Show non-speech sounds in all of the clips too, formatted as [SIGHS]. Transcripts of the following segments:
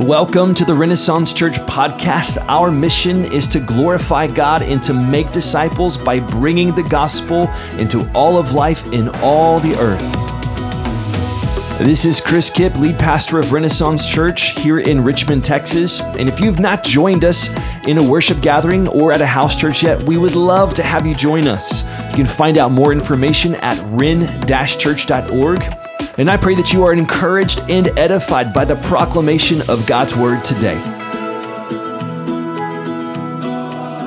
Welcome to the Renaissance Church podcast. Our mission is to glorify God and to make disciples by bringing the gospel into all of life in all the earth. This is Chris Kipp, lead pastor of Renaissance Church here in Richmond, Texas. And if you've not joined us in a worship gathering or at a house church yet, we would love to have you join us. You can find out more information at ren-church.org and I pray that you are encouraged and edified by the proclamation of God's word today.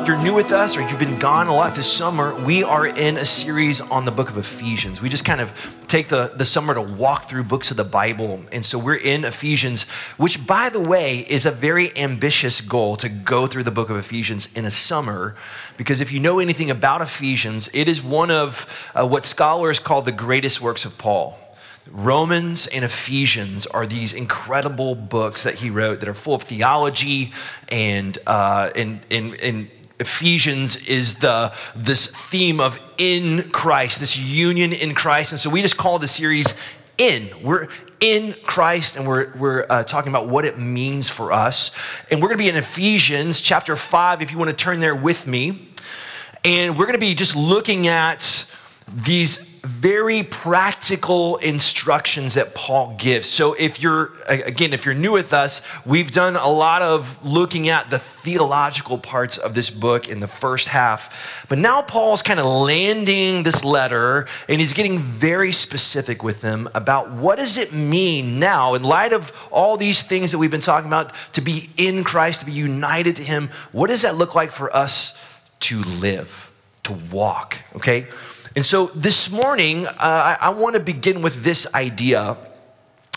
If you're new with us or you've been gone a lot this summer, we are in a series on the book of Ephesians. We just kind of take the, the summer to walk through books of the Bible. And so we're in Ephesians, which, by the way, is a very ambitious goal to go through the book of Ephesians in a summer. Because if you know anything about Ephesians, it is one of uh, what scholars call the greatest works of Paul. Romans and Ephesians are these incredible books that he wrote that are full of theology and uh, and, and, and Ephesians is the this theme of in Christ, this union in Christ, and so we just call the series "In." We're in Christ, and we're we're uh, talking about what it means for us, and we're going to be in Ephesians chapter five. If you want to turn there with me, and we're going to be just looking at these very practical instructions that Paul gives. So, if you're, again, if you're new with us, we've done a lot of looking at the theological parts of this book in the first half. But now Paul's kind of landing this letter and he's getting very specific with them about what does it mean now, in light of all these things that we've been talking about, to be in Christ, to be united to Him. What does that look like for us to live, to walk? Okay? And so this morning, uh, I, I want to begin with this idea.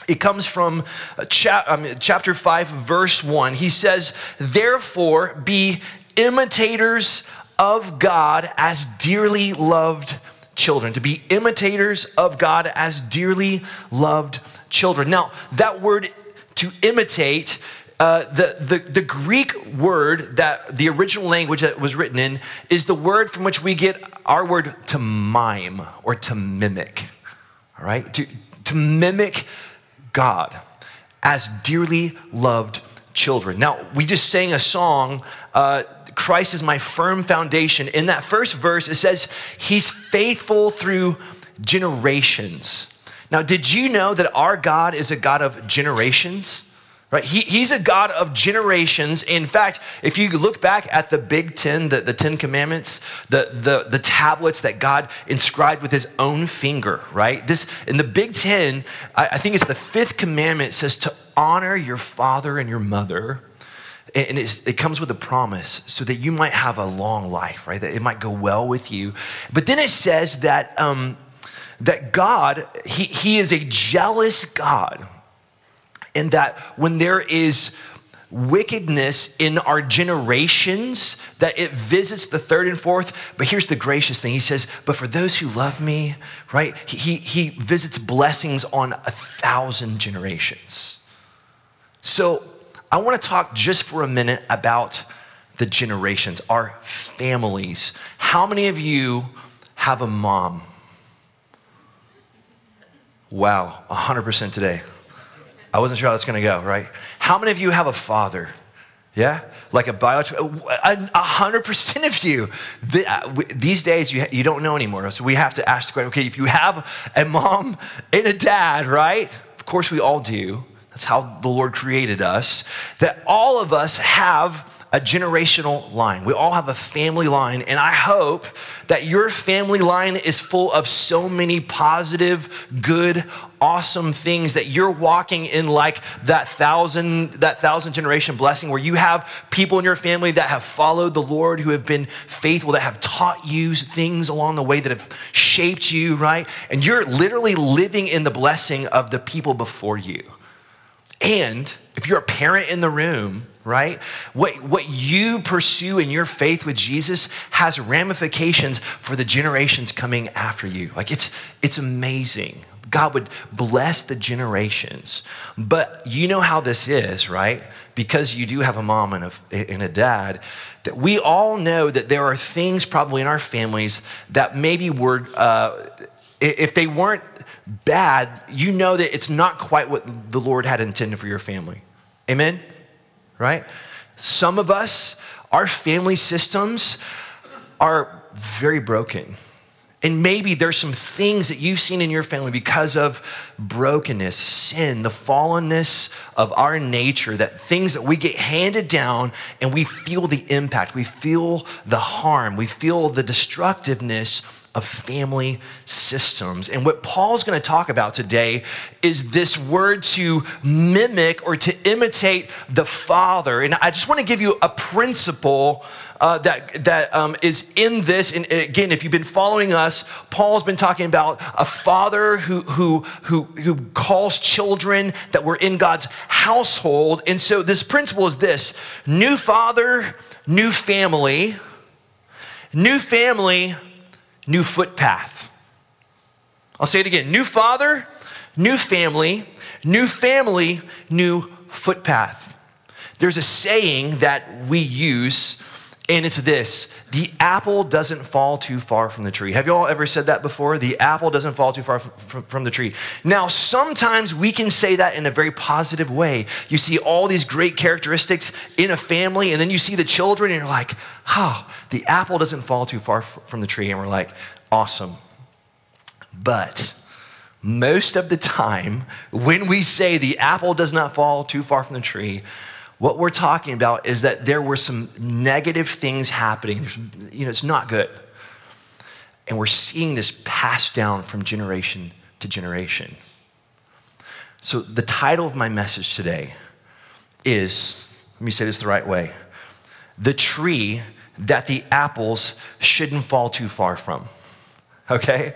It comes from cha- um, chapter 5, verse 1. He says, Therefore, be imitators of God as dearly loved children. To be imitators of God as dearly loved children. Now, that word to imitate uh, the, the, the Greek word that the original language that was written in is the word from which we get our word to mime or to mimic. All right? To, to mimic God as dearly loved children. Now, we just sang a song, uh, Christ is my firm foundation. In that first verse, it says, He's faithful through generations. Now, did you know that our God is a God of generations? Right? He, he's a God of generations. In fact, if you look back at the Big Ten, the, the Ten Commandments, the, the, the tablets that God inscribed with his own finger, right? This in the Big Ten, I, I think it's the fifth commandment says to honor your father and your mother. And it comes with a promise so that you might have a long life, right? That it might go well with you. But then it says that, um, that God, he, he is a jealous God in that when there is wickedness in our generations that it visits the third and fourth. But here's the gracious thing. He says but for those who love me right he, he visits blessings on a thousand generations. So i want to talk just for a minute about the generations our families. How many of you have a mom? Wow 100% today I wasn't sure how that's going to go, right? How many of you have a father? Yeah? Like a biological, a hundred percent of you. Uh, these days, you, you don't know anymore. So we have to ask the question, okay, if you have a mom and a dad, right? Of course we all do. That's how the Lord created us. That all of us have a generational line. We all have a family line. And I hope that your family line is full of so many positive, good, awesome things that you're walking in like that thousand, that thousand generation blessing where you have people in your family that have followed the Lord, who have been faithful, that have taught you things along the way that have shaped you, right? And you're literally living in the blessing of the people before you. And if you're a parent in the room, right? What, what you pursue in your faith with Jesus has ramifications for the generations coming after you. Like it's, it's amazing. God would bless the generations. But you know how this is, right? Because you do have a mom and a, and a dad, that we all know that there are things probably in our families that maybe were, uh, if they weren't bad, you know that it's not quite what the Lord had intended for your family Amen? Right? Some of us, our family systems are very broken. And maybe there's some things that you've seen in your family because of brokenness, sin, the fallenness of our nature, that things that we get handed down and we feel the impact, we feel the harm, we feel the destructiveness of family systems. And what Paul's going to talk about today is this word to mimic or to imitate the Father. And I just want to give you a principle uh, that, that um, is in this. And again, if you've been following us, Paul's been talking about a father who, who, who, who calls children that were in God's household. And so this principle is this new father, new family, new family, new footpath. I'll say it again new father, new family, new family, new footpath. There's a saying that we use, and it's this the apple doesn't fall too far from the tree. Have you all ever said that before? The apple doesn't fall too far from, the tree. Now, sometimes we can say that in a very positive way. You see all these great characteristics in a family, and then you see the children, and you're like, oh, the apple doesn't fall too far from the tree. And we're like, awesome. But most of the time, when we say the apple does not fall too far from the tree, what we're talking about is that there were some negative things happening. There's, you know, it's not good. And we're seeing this passed down from generation to generation. So, the title of my message today is let me say this the right way the tree that the apples shouldn't fall too far from. Okay?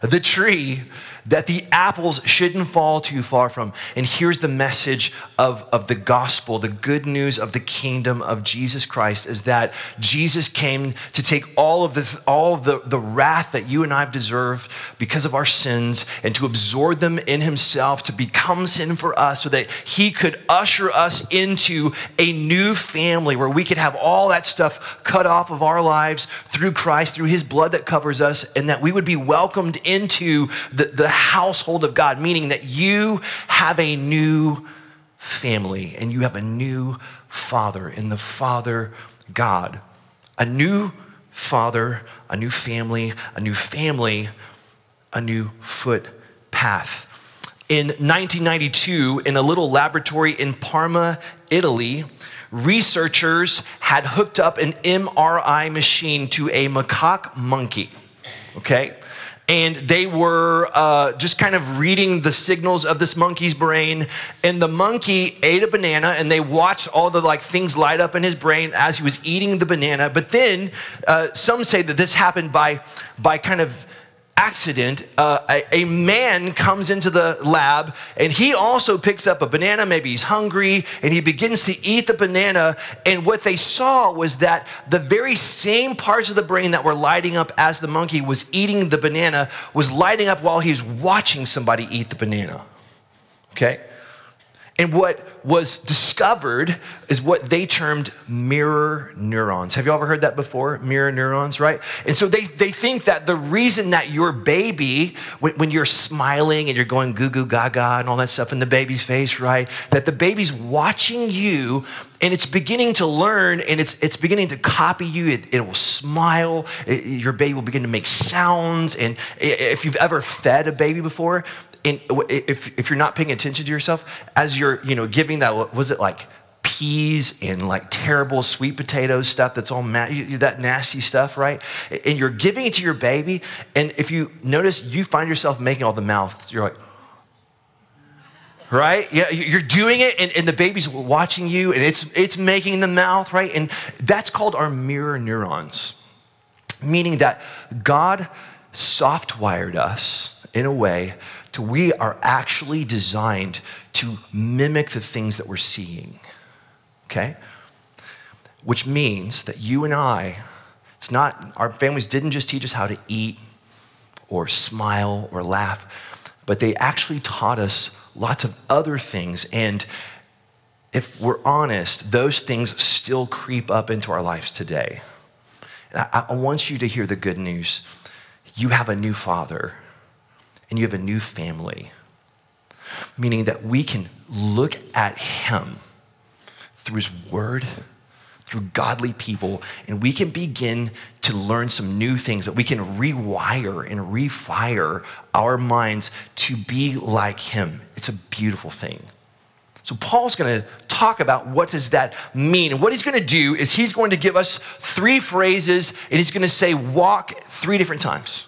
The tree that the apples shouldn't fall too far from. And here's the message of, of the gospel, the good news of the kingdom of Jesus Christ is that Jesus came to take all of the, all of the, the wrath that you and I have deserved because of our sins and to absorb them in himself, to become sin for us so that he could usher us into a new family where we could have all that stuff cut off of our lives through Christ, through his blood that covers us, and that we would be welcomed into the, the household of God, meaning that you have a new family and you have a new father in the Father God. A new father, a new family, a new family, a new foot path. In 1992, in a little laboratory in Parma, Italy, researchers had hooked up an MRI machine to a macaque monkey. Okay? And they were uh, just kind of reading the signals of this monkey's brain. And the monkey ate a banana and they watched all the like things light up in his brain as he was eating the banana. But then uh, some say that this happened by by kind of accident, uh, a, a, man comes into the lab and he also picks up a banana. Maybe he's hungry and he begins to eat the banana. And what they saw was that the very same parts of the brain that were lighting up as the monkey was eating the banana was lighting up while he's watching somebody eat the banana. Okay? And what was discovered is what they termed mirror neurons. Have you ever heard that before? Mirror neurons, right? And so they, they think that the reason that your baby, when, when you're smiling and you're going goo goo gaga and all that stuff in the baby's face, right? That the baby's watching you and it's beginning to learn and it's, it's beginning to copy you. It, it will smile. It, your baby will begin to make sounds. And if you've ever fed a baby before, and if, if you're not paying attention to yourself, as you're, you know, giving that, was it like peas and like terrible sweet potato stuff that's all ma- that nasty stuff, right? And you're giving it to your baby. And if you notice, you find yourself making all the mouths. You're like, right? Yeah, you're doing it, and, and the baby's watching you, and it's it's making the mouth, right? And that's called our mirror neurons, meaning that God soft wired us in a way to we are actually designed to mimic the things that we're seeing. Okay? Which means that you and I, it's not, our families didn't just teach us how to eat or smile or laugh, but they actually taught us lots of other things. And if we're honest, those things still creep up into our lives today. And I, I want you to hear the good news. You have a new father and you have a new family. Meaning that we can look at Him through His Word, through godly people, and we can begin to learn some new things that we can rewire and refire our minds to be like Him. It's a beautiful thing. So Paul's going to talk about what does that mean. And what he's going to do is he's going to give us three phrases and he's going to say walk three different times.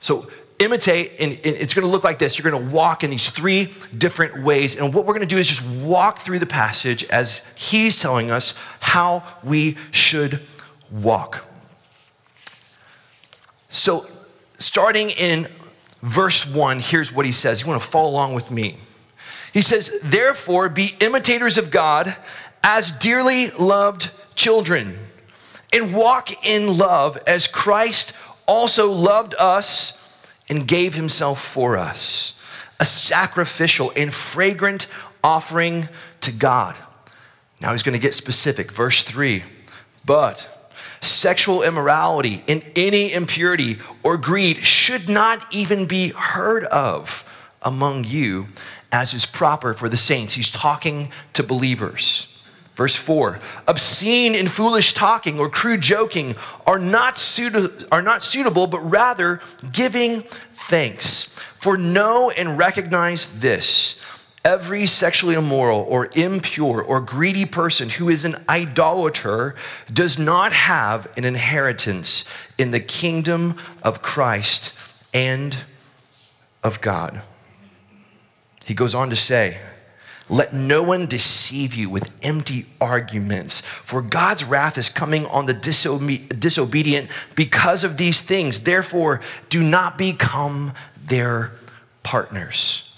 So imitate, and it's going to look like this. You're going to walk in these three different ways. And what we're going to do is just walk through the passage as he's telling us how we should walk. So, starting in verse one, here's what he says. You want to follow along with me. He says, Therefore, be imitators of God as dearly loved children, and walk in love as Christ also loved us and gave himself for us, a sacrificial and fragrant offering to God. Now he's going to get specific. Verse 3 But sexual immorality and any impurity or greed should not even be heard of among you as is proper for the saints. He's talking to believers. Verse 4 Obscene and foolish talking or crude joking are not, suit- are not suitable, but rather giving thanks. For know and recognize this every sexually immoral or impure or greedy person who is an idolater does not have an inheritance in the kingdom of Christ and of God. He goes on to say, let no one deceive you with empty arguments, for God's wrath is coming on the disobe- disobedient because of these things. Therefore, do not become their partners.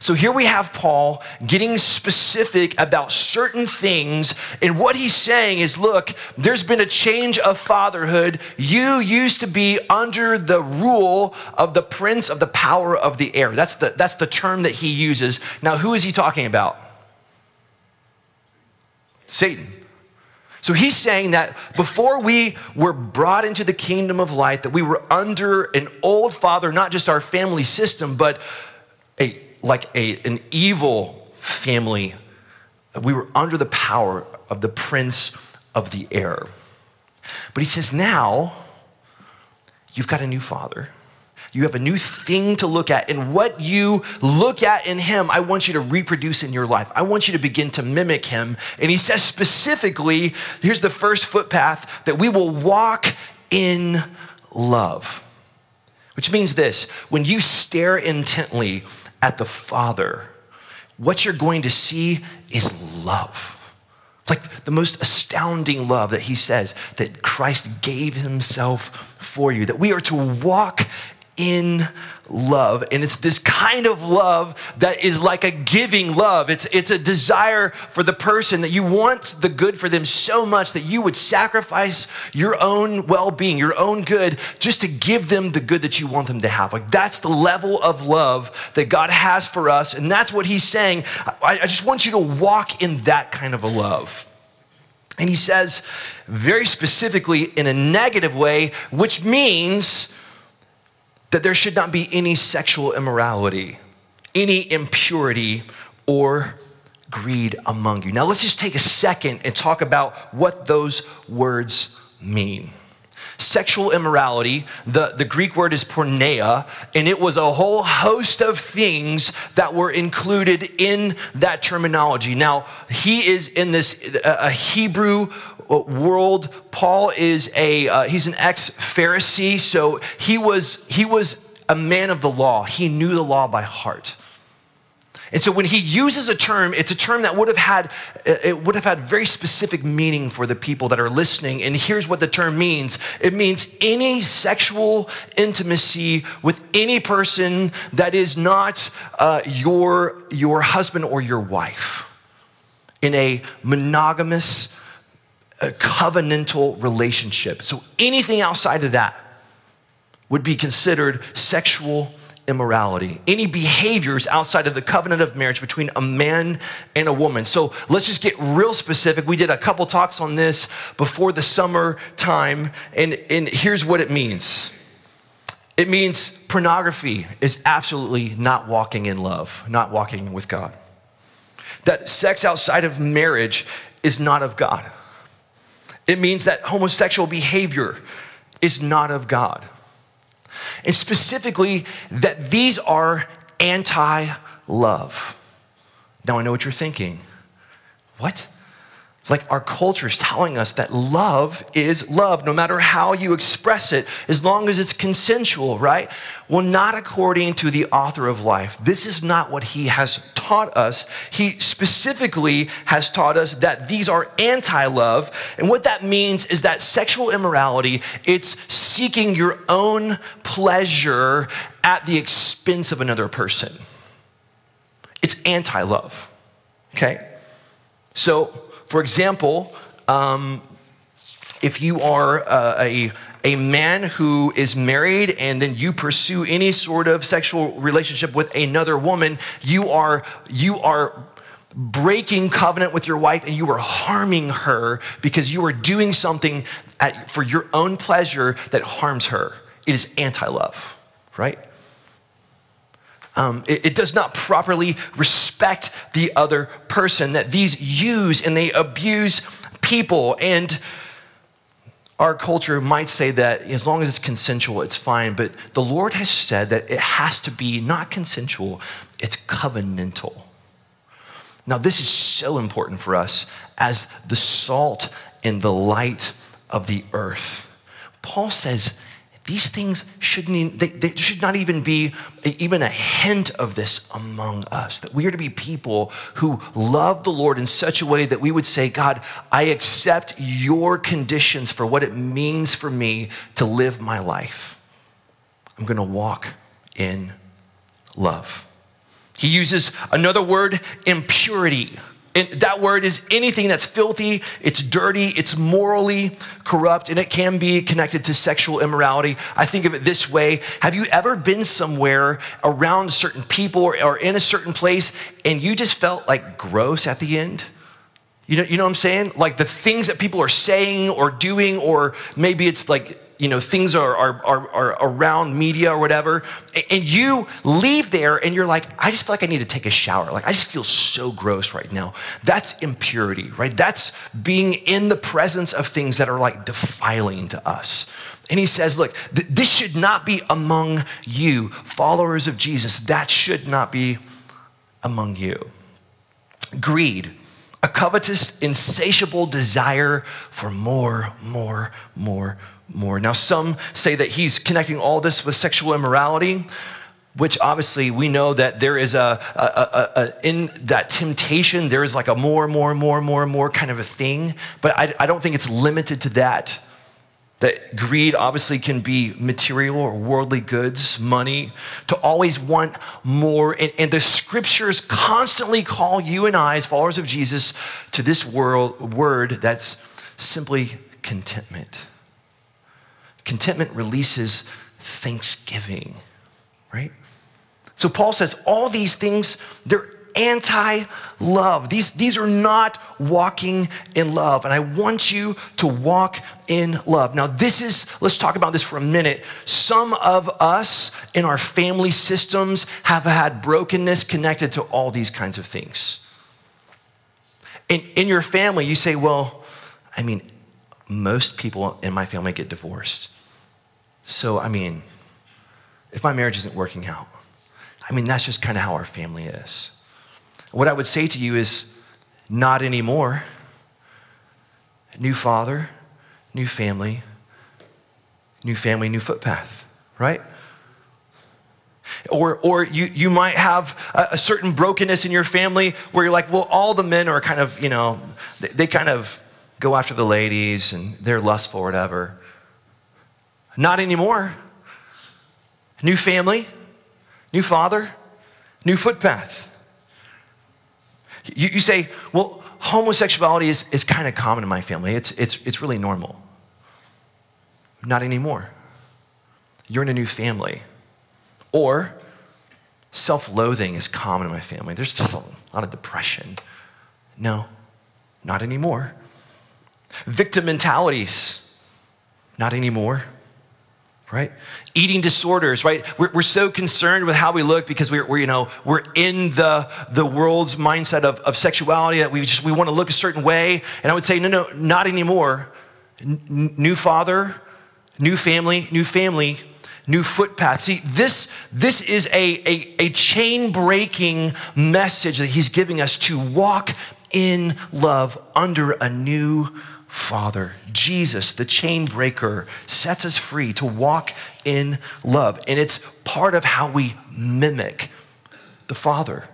So here we have Paul getting specific about certain things. And what he's saying is look, there's been a change of fatherhood. You used to be under the rule of the prince of the power of the air. That's the, that's the term that he uses. Now, who is he talking about? Satan. So he's saying that before we were brought into the kingdom of light, that we were under an old father, not just our family system, but a like a, an evil family. We were under the power of the prince of the air. But he says, now you've got a new father. You have a new thing to look at. And what you look at in him, I want you to reproduce in your life. I want you to begin to mimic him. And he says specifically here's the first footpath that we will walk in love. Which means this when you stare intently at the Father, what you're going to see is love. Like the most astounding love that he says that Christ gave himself for you, that we are to walk in love. And it's this kind of love that is like a giving love. It's, it's a desire for the person that you want the good for them so much that you would sacrifice your own well being, your own good, just to give them the good that you want them to have. Like that's the level of love that God has for us. And that's what he's saying. I, I just want you to walk in that kind of a love. And he says very specifically in a negative way, which means that there should not be any sexual immorality, any impurity, or greed among you. Now, let's just take a second and talk about what those words mean. Sexual immorality, the, the Greek word is porneia, and it was a whole host of things that were included in that terminology. Now, he is in this a Hebrew world. Paul is a uh, he's an ex Pharisee, so he was he was a man of the law. He knew the law by heart. And so when he uses a term, it's a term that would have had it would have had very specific meaning for the people that are listening. And here's what the term means. It means any sexual intimacy with any person that is not uh, your your husband or your wife in a monogamous a covenantal relationship. So anything outside of that would be considered sexual immorality. Any behaviors outside of the covenant of marriage between a man and a woman. So let's just get real specific. We did a couple talks on this before the summer time, and, and here's what it means. It means pornography is absolutely not walking in love, not walking with God. that sex outside of marriage is not of God. It means that homosexual behavior is not of God. And specifically, that these are anti love. Now, I know what you're thinking. What? Like our culture is telling us that love is love, no matter how you express it, as long as it's consensual, right? Well, not according to the author of life. This is not what he has taught us. He specifically has taught us that these are anti-love, and what that means is that sexual immorality, it's seeking your own pleasure at the expense of another person. It's anti-love. Okay? So, for example, um, if you are uh, a, a man who is married and then you pursue any sort of sexual relationship with another woman, you are, you are breaking covenant with your wife and you are harming her because you are doing something at, for your own pleasure that harms her. It is anti love, right? Um, it, it, does not properly respect the other person, that these use and they abuse people. And our culture might say that as long as it's consensual, it's fine. But the Lord has said that it has to be not consensual, it's covenantal. Now, this is so important for us as the salt and the light of the earth. Paul says, these things shouldn't they, they should not even be even a hint of this among us that we are to be people who love the lord in such a way that we would say god i accept your conditions for what it means for me to live my life. I'm going to walk in love. He uses another word impurity that word is anything that's filthy, it's dirty, it's morally corrupt, and it can be connected to sexual immorality. I think of it this way Have you ever been somewhere around certain people or, or in a certain place and you just felt like gross at the end? You know, you know what I'm saying? Like the things that people are saying or doing, or maybe it's like you know things are, are, are, are, around media or whatever and you leave there and you're like i just feel like i need to take a shower. Like i just feel so gross right now. That's impurity right? That's being in the presence of things that are like defiling to us. And he says look th- this should not be among you. Followers of jesus that should not be among you. Greed a covetous insatiable desire for more more more more. Now, some say that he's connecting all this with sexual immorality, which obviously we know that there is a, a, a, a in that temptation, there is like a more, more, more, more, more kind of a thing. But I, I don't think it's limited to that. That greed obviously can be material or worldly goods, money, to always want more. And, and, the scriptures constantly call you and I, as followers of Jesus, to this world, word that's simply contentment. Contentment releases thanksgiving, right? So Paul says all these things, they're anti love. These, these are not walking in love. And I want you to walk in love. Now, this is, let's talk about this for a minute. Some of us in our family systems have had brokenness connected to all these kinds of things. In, in your family, you say, well, I mean, most people in my family get divorced. So, I mean, if my marriage isn't working out, I mean, that's just kind of how our family is. What I would say to you is not anymore. New father, new family, new family, new footpath, right? Or, or you, you might have a, a, certain brokenness in your family where you're like, well, all the men are kind of, you know, they, they kind of go after the ladies and they're lustful or whatever. Not anymore. New family, new father, new footpath. You, you say, well, homosexuality is, is kind of common in my family. It's, it's, it's really normal. Not anymore. You're in a new family. Or self loathing is common in my family. There's just a lot of depression. No, not anymore. Victim mentalities, not anymore. Right? Eating disorders, right? We're, we're so concerned with how we look because we're, we're, you know, we're in the, the world's mindset of, of sexuality that we just, we want to look a certain way. And I would say, no, no, not anymore. N- new father, new family, new family, new footpath. See, this, this is a, a, a chain breaking message that he's giving us to walk in love under a new Father. Jesus, the chain breaker, sets us free to walk in love. And it's part of how we mimic the Father.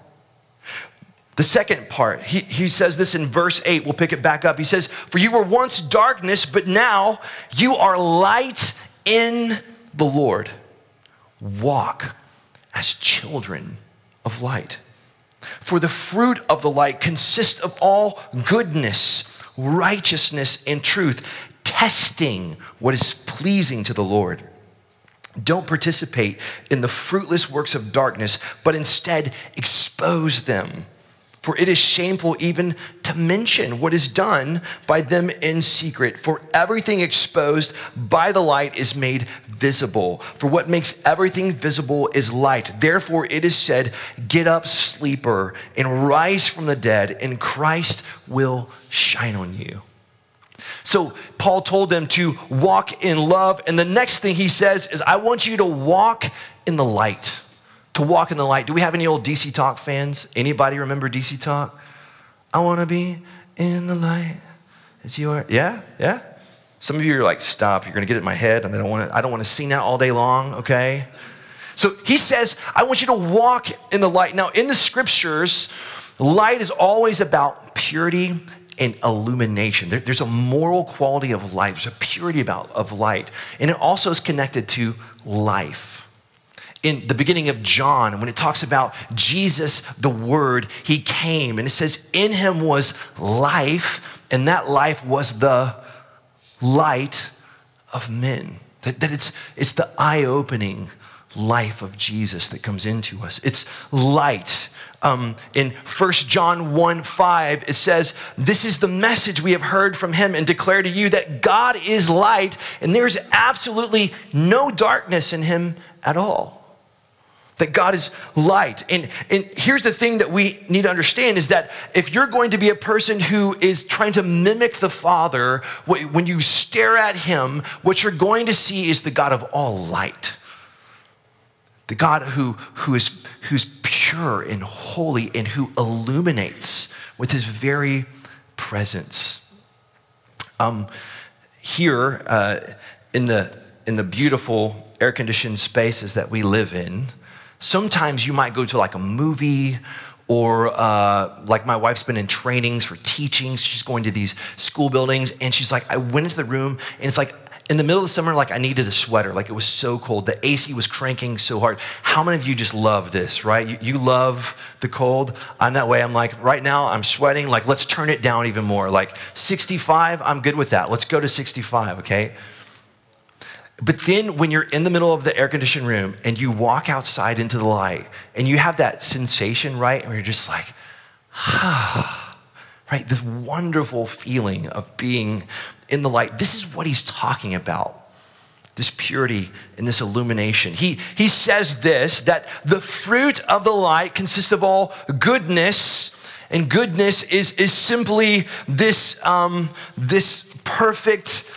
The second part, he, he says this in verse 8. We'll pick it back up. He says, For you were once darkness, but now you are light in the Lord. Walk as children of light. For the fruit of the light consists of all goodness righteousness and truth, testing what is pleasing to the Lord. Don't participate in the fruitless works of darkness, but instead expose them. For it is shameful even to mention what is done by them in secret. For everything exposed by the light is made visible. For what makes everything visible is light. Therefore, it is said, Get up, sleeper, and rise from the dead, and Christ will shine on you. So, Paul told them to walk in love. And the next thing he says is, I want you to walk in the light to walk in the light. Do we have any old DC Talk fans? Anybody remember DC Talk? I want to be in the light as you are. Yeah, yeah. Some of you are like, stop. You're going to get it in my head, and I don't want to. I don't want to sing that all day long. Okay. So he says, I want you to walk in the light. Now, in the scriptures, light is always about purity and illumination. There, there's a moral quality of light. There's a purity about of light, and it also is connected to life in the beginning of John, when it talks about Jesus, the Word, He came, and it says, In Him was life, and that life was the light of men. That, that it's, it's the eye opening life of Jesus that comes into us. It's light. Um, in 1 John 1 5, it says, This is the message we have heard from him and declare to you that God is light, and there's absolutely no darkness in him at all that God is light. And, and here's the thing that we need to understand is that if you're going to be a person who is trying to mimic the Father, when you stare at Him, what you're going to see is the God of all light. The God who, who is, who's pure and holy and who illuminates with His very presence. Um, here uh, in, the, in the beautiful air conditioned spaces that we live in, Sometimes you might go to like a movie or uh, like my wife's been in trainings for teaching. She's going to these school buildings and she's like, I went into the room and it's like in the middle of the summer, like I needed a sweater. Like it was so cold. The AC was cranking so hard. How many of you just love this, right? You, you love the cold. I'm that way. I'm like, right now I'm sweating. Like, let's turn it down even more. Like 65, I'm good with that. Let's go to 65, okay? But then when you're in the middle of the air conditioned room and you walk outside into the light and you have that sensation, right? Where you're just like, ah, [SIGHS] right? This wonderful feeling of being in the light. This is what he's talking about. This purity and this illumination. He, he says this that the fruit of the light consists of all goodness, and goodness is, is simply this, um, this perfect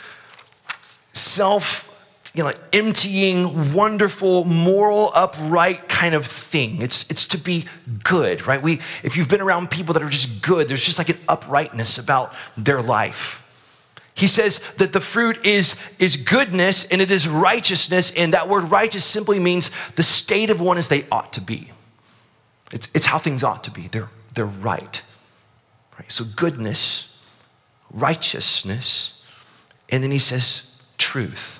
self you know, emptying, wonderful, moral, upright kind of thing. It's, it's to be good, right? We, if you've been around people that are just good, there's just like an uprightness about their life. He says that the fruit is, is goodness and it is righteousness, and that word righteous simply means the state of one as they ought to be. It's, it's how things ought to be. They're, they're right. right. So goodness, righteousness, and then he says truth.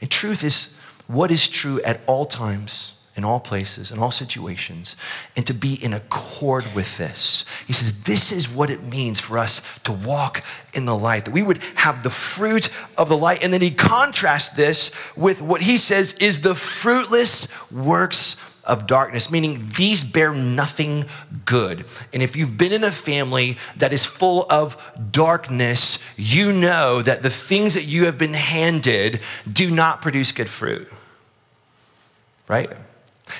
And truth is what is true at all times, in all places, in all situations, and to be in accord with this. He says, This is what it means for us to walk in the light, that we would have the fruit of the light. And then he contrasts this with what he says is the fruitless works of darkness, meaning these bear nothing good. And if you've been in a family that is full of darkness, you know that the things that you have been handed do not produce good fruit. Right?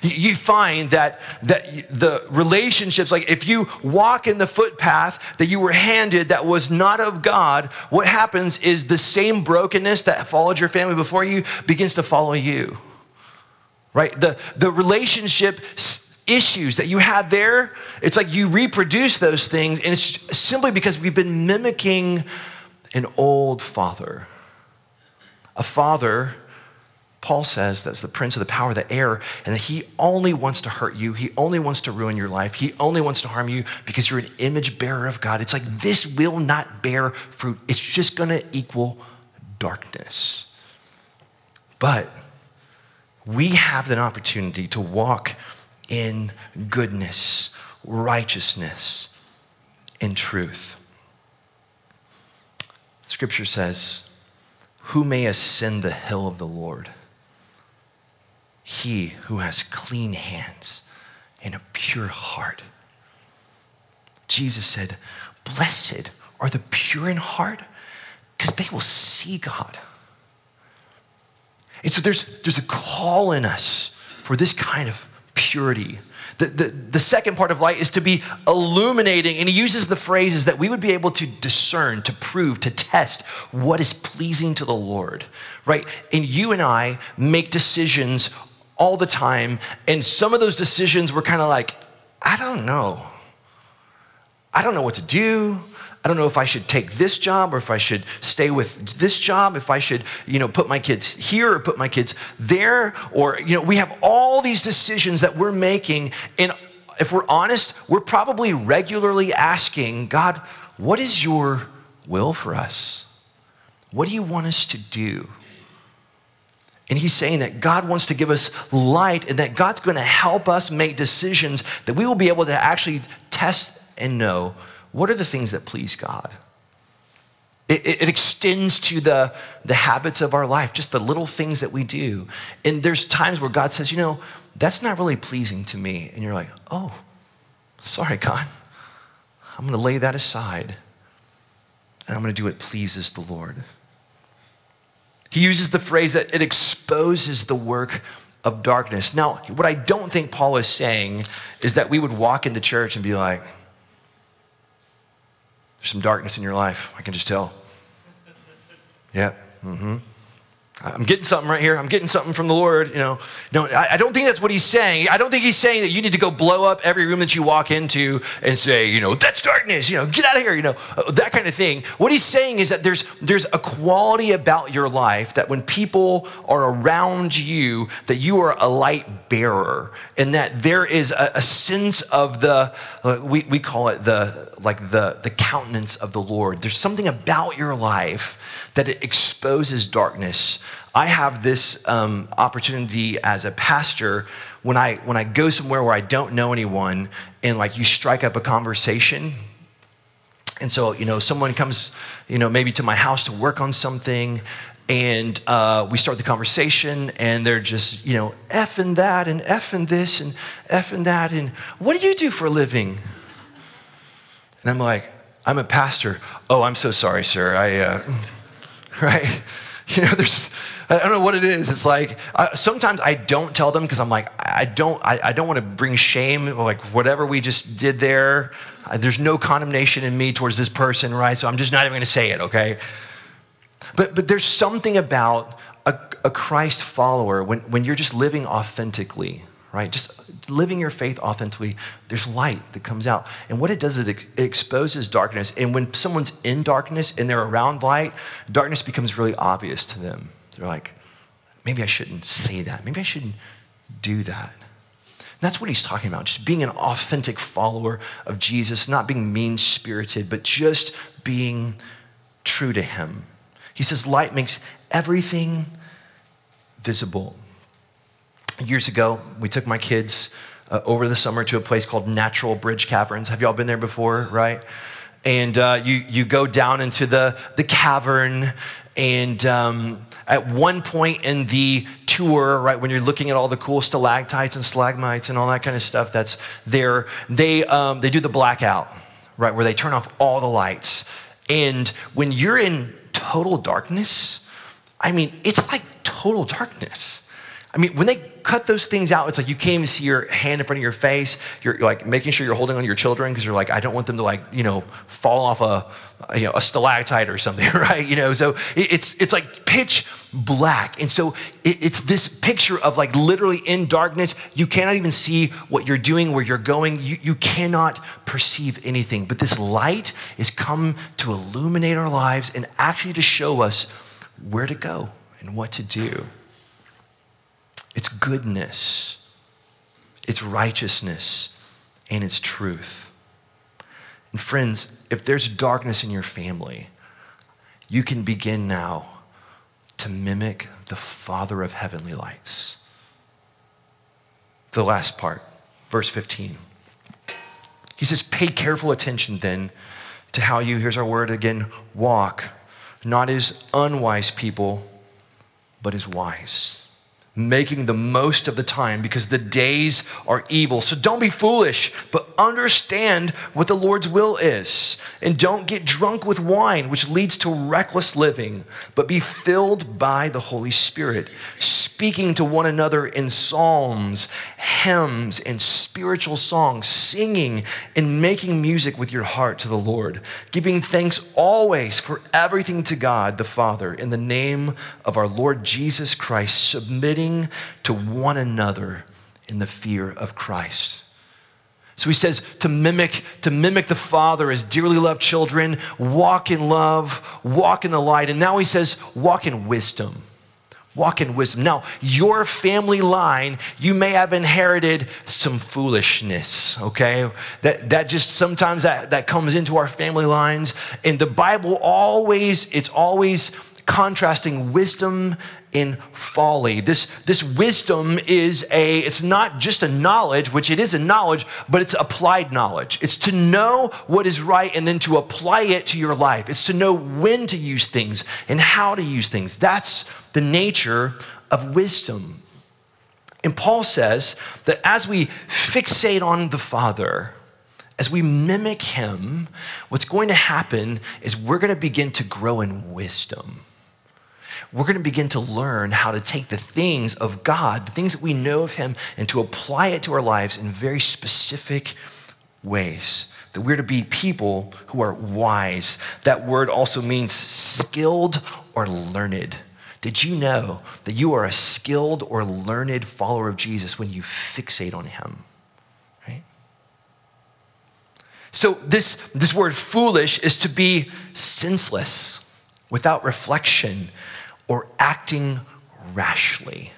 You find that, that the relationships, like if you walk in the footpath that you were handed that was not of God, what happens is the same brokenness that followed your family before you begins to follow you. Right? The, the relationship issues that you had there, it's like you reproduce those things, and it's simply because we've been mimicking an old father. A father Paul says that's the prince of the power of the air, and that he only wants to hurt you. He only wants to ruin your life. He only wants to harm you because you're an image bearer of God. It's like this will not bear fruit, it's just going to equal darkness. But we have an opportunity to walk in goodness, righteousness, and truth. Scripture says, Who may ascend the hill of the Lord? he who has clean hands and a pure heart. Jesus said, Blessed are the pure in heart, because they will see God. And so there's, there's a call in us for this kind of purity. The, the, the second part of light is to be illuminating, and he uses the phrases that we would be able to discern, to prove, to test what is pleasing to the Lord, right? And you and I make decisions all the time. And some of those decisions were kind of like, I don't know. I don't know what to do. I don't know if I should take this job or if I should stay with this job, if I should, you know, put my kids here or put my kids there. Or, you know, we have all these decisions that we're making. And if we're honest, we're probably regularly asking, God, what is your will for us? What do you want us to do? And he's saying that God wants to give us light and that God's going to help us make decisions that we will be able to actually test and know what are the things that please God. It, it, it, extends to the, the habits of our life, just the little things that we do. And there's times where God says, you know, that's not really pleasing to me. And you're like, oh, sorry, God. I'm going to lay that aside and I'm going to do what pleases the Lord. He uses the phrase that it exposes the work of darkness. Now, what I don't think Paul is saying is that we would walk into church and be like, some darkness in your life. I can just tell. Yeah. Mm-hmm. I'm getting something right here. I'm getting something from the Lord. You know, no, I, don't think that's what he's saying. I don't think he's saying that you need to go blow up every room that you walk into and say, you know, that's darkness. You know, get out of here. You know, uh, that kind of thing. What he's saying is that there's there's a quality about your life that when people are around you, that you are a light bearer, and that there is a, a sense of the uh, we we call it the like the the countenance of the Lord. There's something about your life that it exposes darkness. I have this um, opportunity as a pastor when I when I go somewhere where I don't know anyone and like you strike up a conversation. And so, you know, someone comes, you know, maybe to my house to work on something, and uh, we start the conversation, and they're just, you know, F and that, and F and this, and F and that, and what do you do for a living? And I'm like, I'm a pastor. Oh, I'm so sorry, sir. I. Uh, [LAUGHS] right? You know, there's, I don't know what it is. It's like uh, sometimes I don't tell them because I'm like, I don't, I, I don't want to bring shame, like whatever we just did there. Uh, there's no condemnation in me towards this person, right? So I'm just not even going to say it, okay? But, but there's something about a, a Christ follower when, when you're just living authentically, right? Just living your faith authentically, there's light that comes out. And what it does is it exposes darkness. And when someone's in darkness and they're around light, darkness becomes really obvious to them. They're like, maybe I shouldn't say that. Maybe I shouldn't do that. And that's what he's talking about, just being an authentic follower of Jesus, not being mean spirited, but just being true to him. He says, light makes everything visible years ago, we took my kids uh, over the summer to a place called Natural Bridge Caverns. Have y'all been there before, right? and uh, you, you go down into the, the cavern. And um, at one point in the tour, right, when you're looking at all the cool stalactites and stalagmites and all that kind of stuff that's there, they, um, they do the blackout, right, where they turn off all the lights. And when you're in total darkness, I mean, it's like total darkness. I mean, when they cut those things out, it's like you can't even see your hand in front of your face. You're like making sure you're holding on to your children because you're like, I don't want them to like, you know, fall off a, you know, a stalactite or something, [LAUGHS] right? You know, so it's it's like pitch black, and so it's this picture of like literally in darkness. You cannot even see what you're doing, where you're going. You you cannot perceive anything. But this light is come to illuminate our lives and actually to show us where to go and what to do. It's goodness, it's righteousness, and it's truth. And friends, if there's darkness in your family, you can begin now to mimic the Father of heavenly lights. The last part, verse 15. He says, Pay careful attention then to how you, here's our word again, walk, not as unwise people, but as wise making the most of the time because the days are evil. So don't be foolish, but understand what the Lord's will is. And don't get drunk with wine, which leads to reckless living, but be filled by the Holy Spirit, speaking to one another in psalms, hymns, and spiritual songs, singing and making music with your heart to the Lord, giving thanks always for everything to God the Father in the name of our Lord Jesus Christ, submitting to one another in the fear of Christ. So he says to mimic, to mimic the Father as dearly loved children, walk in love, walk in the light. And now he says, walk in wisdom. Walk in wisdom. Now, your family line, you may have inherited some foolishness, okay? That, that just sometimes that, that comes into our family lines. And the Bible always, it's always contrasting wisdom in folly. This, this wisdom is a, it's not just a knowledge, which it is a knowledge, but it's applied knowledge. It's to know what is right and then to apply it to your life. It's to know when to use things and how to use things. That's the nature of wisdom. And Paul says that as we fixate on the Father, as we mimic him, what's going to happen is we're going to begin to grow in wisdom we're going to begin to learn how to take the things of God, the things that we know of Him, and to apply it to our lives in very specific ways. That we're to be people who are wise. That word also means skilled or learned. Did you know that you are a skilled or learned follower of Jesus when you fixate on Him? So, this, this word foolish is to be senseless, without reflection, or acting rashly.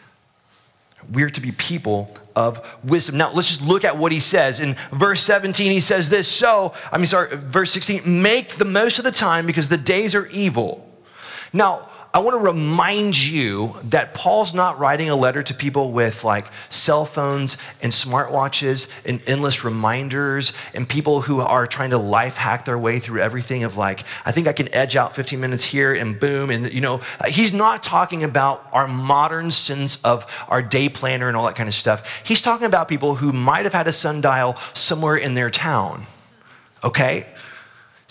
We're to be people of wisdom. Now, let's just look at what he says. In verse 17, he says this So, I mean, sorry, verse 16, make the most of the time because the days are evil. Now, I want to remind you that Paul's not writing a letter to people with like cell phones and smartwatches and endless reminders and people who are trying to life hack their way through everything of like, I think I can edge out 15 minutes here and boom. And, you know, he's not talking about our modern sense of our day planner and all that kind of stuff. He's talking about people who might have had a sundial somewhere in their town, okay?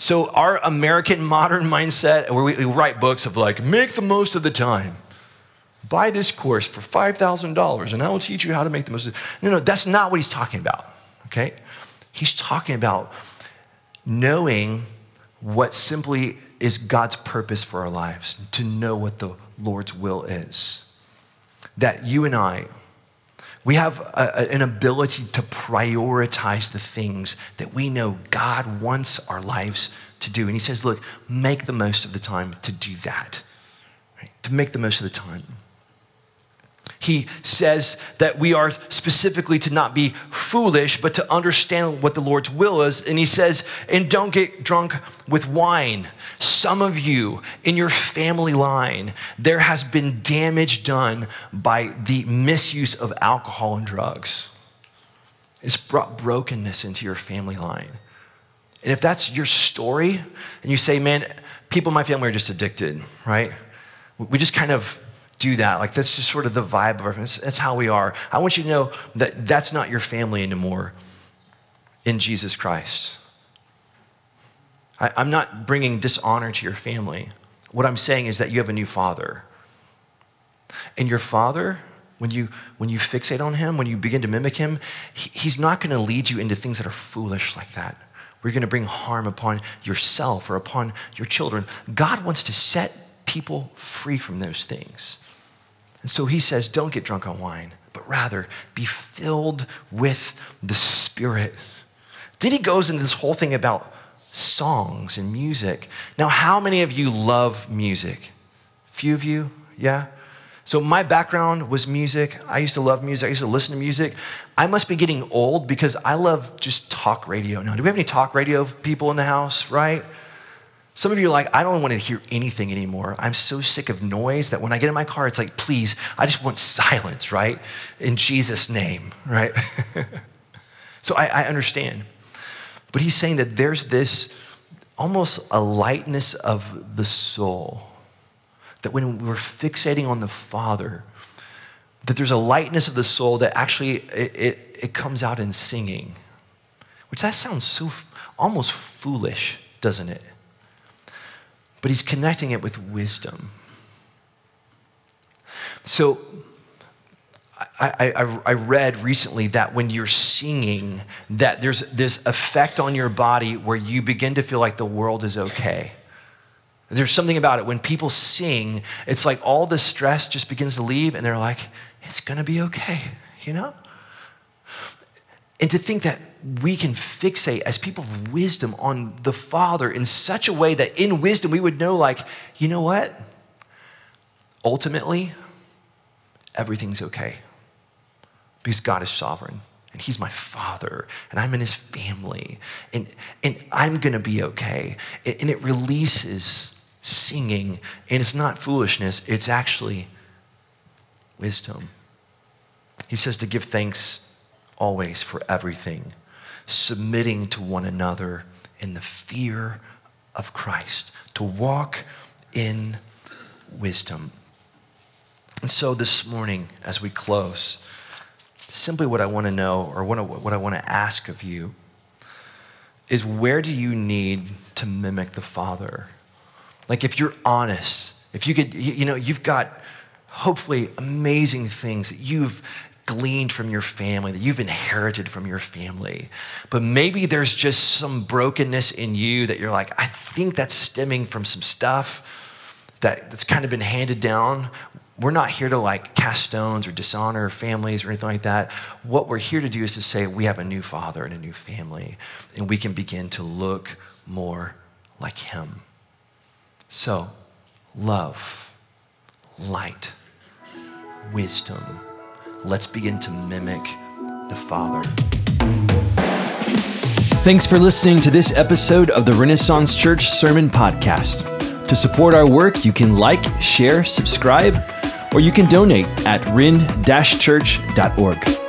So, our American modern mindset, where we, write books of like, make the most of the time. Buy this course for $5,000 and I will teach you how to make the most of it. No, no, that's not what he's talking about, okay? He's talking about knowing what simply is God's purpose for our lives, to know what the Lord's will is. That you and I, we have a, an ability to prioritize the things that we know God wants our lives to do. And He says, look, make the most of the time to do that, right? to make the most of the time. He says that we are specifically to not be foolish, but to understand what the Lord's will is. And he says, and don't get drunk with wine. Some of you in your family line, there has been damage done by the misuse of alcohol and drugs. It's brought brokenness into your family line. And if that's your story, and you say, man, people in my family are just addicted, right? We just kind of do that. Like that's just sort of the vibe of our family. That's how we are. I want you to know that that's not your family anymore in Jesus Christ. I, I'm not bringing dishonor to your family. What I'm saying is that you have a new father. And your father, when you, when you fixate on him, when you begin to mimic him, he, he's not going to lead you into things that are foolish like that. We're going to bring harm upon yourself or upon your children. God wants to set people free from those things. And so he says, don't get drunk on wine, but rather be filled with the Spirit. Then he goes into this whole thing about songs and music. Now, how many of you love music? Few of you, yeah? So, my background was music. I used to love music. I used to listen to music. I must be getting old because I love just talk radio now. Do we have any talk radio people in the house, right? Some of you are like, I don't want to hear anything anymore. I'm so sick of noise that when I get in my car, it's like, please, I just want silence, right? In Jesus' name, right? [LAUGHS] so I, I understand. But he's saying that there's this almost a lightness of the soul that when we're fixating on the Father, that there's a lightness of the soul that actually it, it, it comes out in singing, which that sounds so almost foolish, doesn't it? But he's connecting it with wisdom. So I, I, I, read recently that when you're singing, that there's this effect on your body where you begin to feel like the world is okay. There's something about it. When people sing, it's like all the stress just begins to leave, and they're like, it's gonna be okay, you know? And to think that we can fixate as people of wisdom on the Father in such a way that in wisdom we would know, like, you know what? Ultimately, everything's okay because God is sovereign and he's my father and i'm in his family and, and i'm going to be okay and it releases singing. And it's not foolishness, it's actually wisdom. He says to give thanks always for everything, submitting to one another in the fear of Christ, to walk in wisdom. And so this morning, as we close, simply what I want to know or what I want to ask of you is where do you need to mimic the Father? Like, if you're honest, if you could, you know, you've got hopefully amazing things that you've gleaned from your family, that you've inherited from your family. But maybe there's just some brokenness in you that you're like, I think that's stemming from some stuff that, that's kind of been handed down. We're not here to like cast stones or dishonor families or anything like that. What we're here to do is to say we have a new father and a new family, and we can begin to look more like him. So, love, light, wisdom. Let's begin to mimic the Father. Thanks for listening to this episode of the Renaissance Church Sermon Podcast. To support our work, you can like, share, subscribe, or you can donate at ren-church.org.